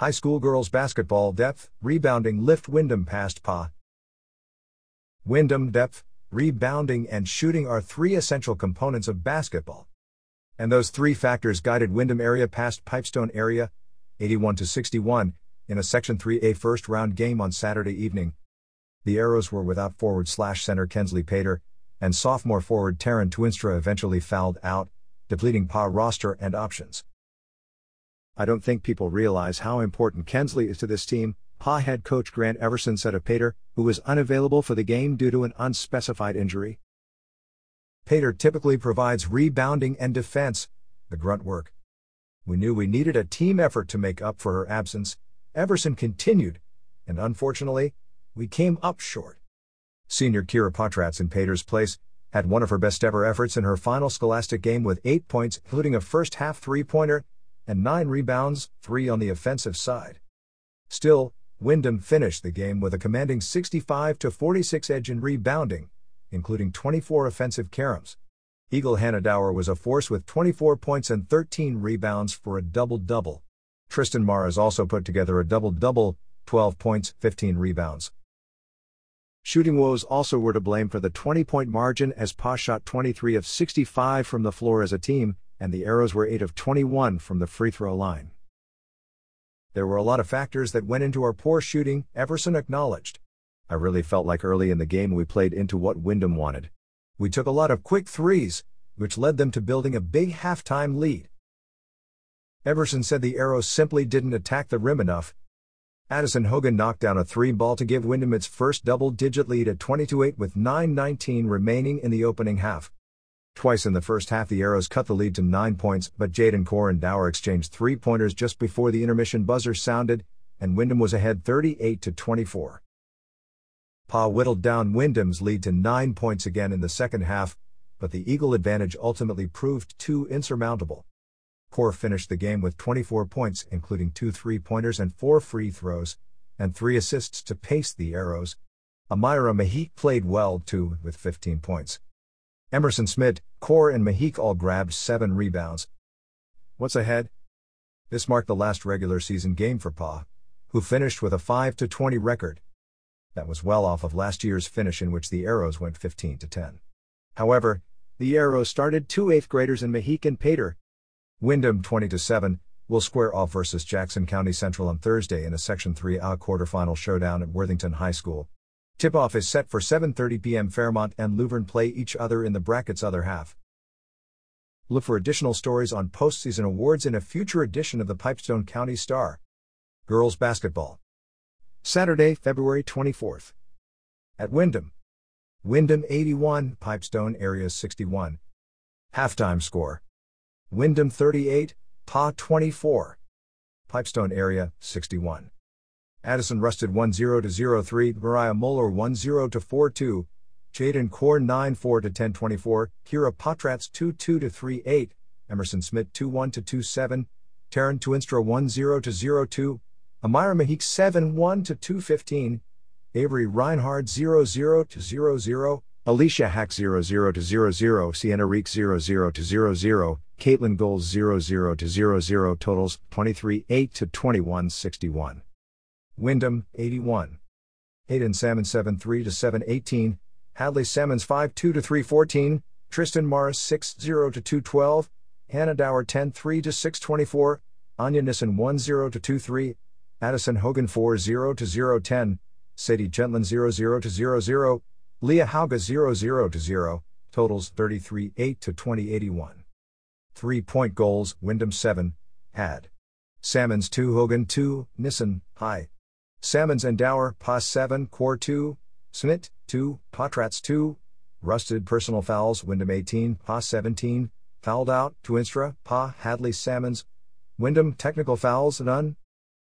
High school girls basketball depth, rebounding lift Windom past Pa. Windom depth, rebounding, and shooting are three essential components of basketball. And those three factors guided Windom area past Pipestone area, 81 to 61, in a Section 3A first round game on Saturday evening. The Arrows were without forward slash center Kenzley Pater, and sophomore forward Taryn Tuinstra eventually fouled out, depleting PA roster and options. I don't think people realize how important Kenzley is to this team, PA head coach Grant Everson said of Pater, who was unavailable for the game due to an unspecified injury. Pater typically provides rebounding and defense, the grunt work. We knew we needed a team effort to make up for her absence, Everson continued, and unfortunately, we came up short. Senior Kira Potratz in Pater's place had one of her best ever efforts in her final scholastic game with eight points, including a first half three pointer and nine rebounds, three on the offensive side. Still, Windom finished the game with a commanding 65 46 edge in rebounding, including 24 offensive caroms. Eagle Hannah Dower was a force with 24 points and 13 rebounds for a double double. Tristan Maras also put together a double double, 12 points, 15 rebounds. Shooting woes also were to blame for the 20 point margin as Pa shot 23 of 65 from the floor as a team, and the Arrows were 8 of 21 from the free throw line. There were a lot of factors that went into our poor shooting, Everson acknowledged. I really felt like early in the game we played into what Windom wanted. We took a lot of quick threes, which led them to building a big halftime lead. Everson said the Arrows simply didn't attack the rim enough. Addison Hogan knocked down a three ball to give Windom its first double digit lead at 22 8 with 9.19 remaining in the opening half. Twice in the first half, the Arrows cut the lead to nine points, but Jaden Core and Dower exchanged three pointers just before the intermission buzzer sounded, and Windom was ahead 38 to 24. Pa whittled down Windom's lead to nine points again in the second half, but the Eagle advantage ultimately proved too insurmountable. Core finished the game with 24 points, including two three pointers and four free throws, and three assists to pace the Arrows. Amira Mahik played well, too, with 15 points. Emerson Smith, Core, and Mahik all grabbed seven rebounds. What's ahead? This marked the last regular season game for Pa, who finished with a 5 20 record. That was well off of last year's finish in which the Arrows went 15 10. However, the Arrows started two eighth graders in Mahik and Pater. Windom 20 7 will square off versus Jackson County Central on Thursday in a Section 3A quarterfinal showdown at Worthington High School. Tip-off is set for 7:30 p.m. Fairmont and Luverne play each other in the bracket's other half. Look for additional stories on postseason awards in a future edition of the Pipestone County Star. Girls Basketball. Saturday, February 24th. At Windom. Windom 81, Pipestone Area 61. Halftime score. Windom 38, Pa 24. Pipestone Area 61. Addison Rusted 1 0 to 03, Mariah Moeller 1 0 to 4 2, Jaden Core 9 4 to 10 24, Kira Potratz 2 2 to 3 8, Emerson Smith 2 1 to 2 7, Taryn Tuinstra 1 0 to 0 2, Amira Mahik 7 1 to 2 15, Avery Reinhard 0 0 to 0 0, Alicia Hack 0 0 to 0 0, Sienna Reek 0 0 to 0 0, Caitlin Goals 0 0 to 0 0, totals 23 8 to 21 61. Windom, 81. Hayden Salmon 7 3 to 7 18, Hadley Salmons 5 2 to 3 14, Tristan Morris 6 0 to 2 12, Hannah Dower 10 3 to 6 24, Anya Nissen 1 0 to 2 3, Addison Hogan 4 0 to 0 10, Sadie Gentland 0 0 to 0 0, Leah Hauga 0 0 to 0, totals 33 8 to 20 81. Three point goals, Windom 7, had. Salmons 2 Hogan 2, Nissen, high. Salmons and Dower, Pa 7, Core 2, Smith, 2, Potratz 2, Rusted personal fouls, Windom 18, Pa 17, fouled out, Tuinstra, Pa, Hadley Salmons, Windom technical fouls, none,